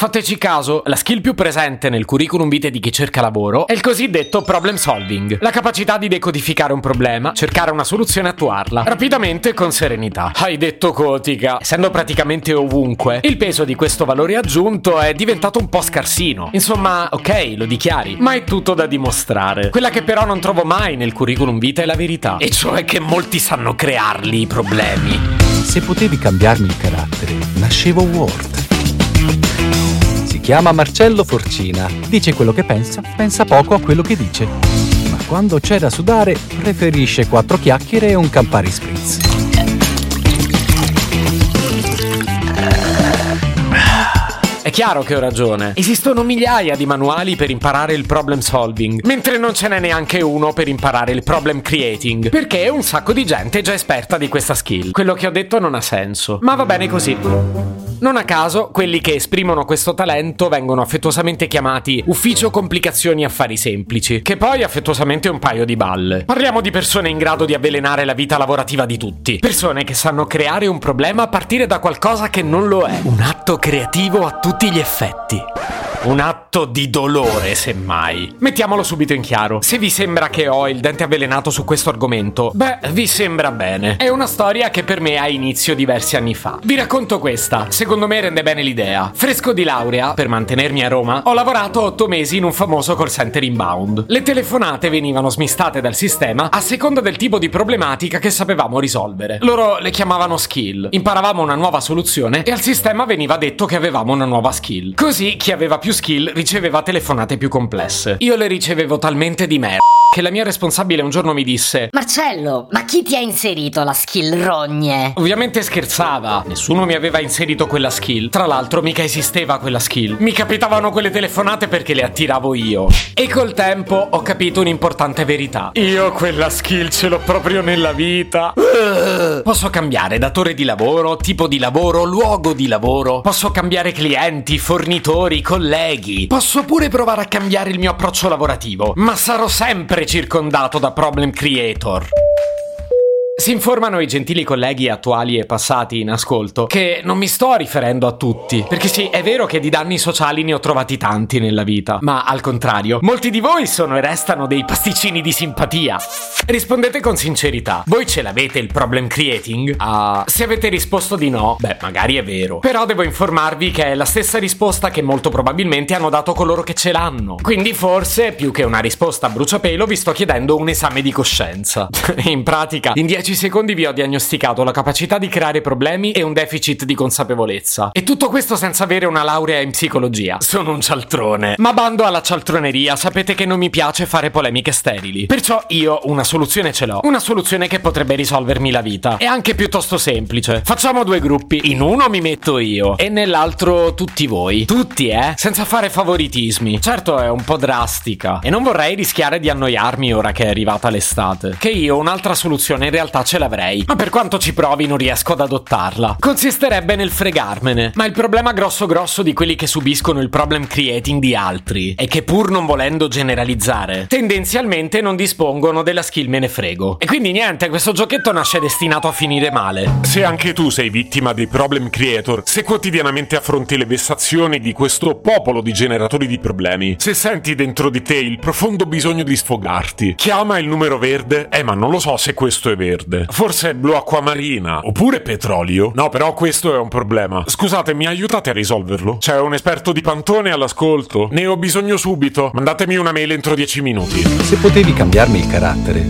Fateci caso, la skill più presente nel curriculum vitae di chi cerca lavoro è il cosiddetto problem solving, la capacità di decodificare un problema, cercare una soluzione e attuarla, rapidamente e con serenità. Hai detto cotica. Essendo praticamente ovunque, il peso di questo valore aggiunto è diventato un po' scarsino. Insomma, ok, lo dichiari, ma è tutto da dimostrare. Quella che però non trovo mai nel curriculum vitae è la verità, e cioè che molti sanno crearli i problemi. Se potevi cambiarmi il carattere, nascevo Ward. Chiama Marcello Forcina. Dice quello che pensa, pensa poco a quello che dice. Ma quando c'è da sudare, preferisce quattro chiacchiere e un Campari Spritz. È chiaro che ho ragione. Esistono migliaia di manuali per imparare il problem solving, mentre non ce n'è neanche uno per imparare il problem creating, perché un sacco di gente è già esperta di questa skill. Quello che ho detto non ha senso, ma va bene così. Non a caso, quelli che esprimono questo talento vengono affettuosamente chiamati Ufficio Complicazioni Affari Semplici, che poi affettuosamente è un paio di balle. Parliamo di persone in grado di avvelenare la vita lavorativa di tutti. Persone che sanno creare un problema a partire da qualcosa che non lo è. Un atto creativo a tutti gli effetti. Un atto di dolore, semmai. Mettiamolo subito in chiaro. Se vi sembra che ho il dente avvelenato su questo argomento, beh, vi sembra bene. È una storia che per me ha inizio diversi anni fa. Vi racconto questa. Secondo me rende bene l'idea. Fresco di laurea, per mantenermi a Roma, ho lavorato otto mesi in un famoso call center inbound. Le telefonate venivano smistate dal sistema a seconda del tipo di problematica che sapevamo risolvere. Loro le chiamavano skill. Imparavamo una nuova soluzione e al sistema veniva detto che avevamo una nuova skill. Così chi aveva più skill riceveva telefonate più complesse. Io le ricevevo talmente di merda che la mia responsabile un giorno mi disse Marcello, ma chi ti ha inserito la skill rogne? Ovviamente scherzava, nessuno mi aveva inserito quella skill. Tra l'altro mica esisteva quella skill. Mi capitavano quelle telefonate perché le attiravo io. E col tempo ho capito un'importante verità. Io quella skill ce l'ho proprio nella vita. Posso cambiare datore di lavoro, tipo di lavoro, luogo di lavoro. Posso cambiare clienti, fornitori, colleghi. Posso pure provare a cambiare il mio approccio lavorativo. Ma sarò sempre circondato da problem creator. Si informano i gentili colleghi attuali e passati in ascolto che non mi sto riferendo a tutti, perché sì, è vero che di danni sociali ne ho trovati tanti nella vita, ma al contrario, molti di voi sono e restano dei pasticcini di simpatia. Rispondete con sincerità, voi ce l'avete il problem creating? Ah, se avete risposto di no, beh, magari è vero, però devo informarvi che è la stessa risposta che molto probabilmente hanno dato coloro che ce l'hanno. Quindi forse, più che una risposta a bruciapelo, vi sto chiedendo un esame di coscienza. in pratica, in 10 secondi vi ho diagnosticato la capacità di creare problemi e un deficit di consapevolezza. E tutto questo senza avere una laurea in psicologia. Sono un cialtrone. Ma bando alla cialtroneria, sapete che non mi piace fare polemiche sterili. Perciò io una soluzione ce l'ho. Una soluzione che potrebbe risolvermi la vita. È anche piuttosto semplice. Facciamo due gruppi. In uno mi metto io e nell'altro tutti voi. Tutti, eh? Senza fare favoritismi. Certo è un po' drastica. E non vorrei rischiare di annoiarmi ora che è arrivata l'estate. Che io un'altra soluzione in realtà ce l'avrei, ma per quanto ci provi non riesco ad adottarla. Consisterebbe nel fregarmene, ma il problema grosso grosso di quelli che subiscono il problem creating di altri è che pur non volendo generalizzare, tendenzialmente non dispongono della skill me ne frego. E quindi niente, questo giochetto nasce destinato a finire male. Se anche tu sei vittima dei problem creator, se quotidianamente affronti le vessazioni di questo popolo di generatori di problemi, se senti dentro di te il profondo bisogno di sfogarti, chiama il numero verde. Eh, ma non lo so se questo è verde. Forse è blu acquamarina. Oppure petrolio. No, però questo è un problema. Scusate, mi aiutate a risolverlo? C'è un esperto di pantone all'ascolto? Ne ho bisogno subito. Mandatemi una mail entro 10 minuti. Se potevi cambiarmi il carattere,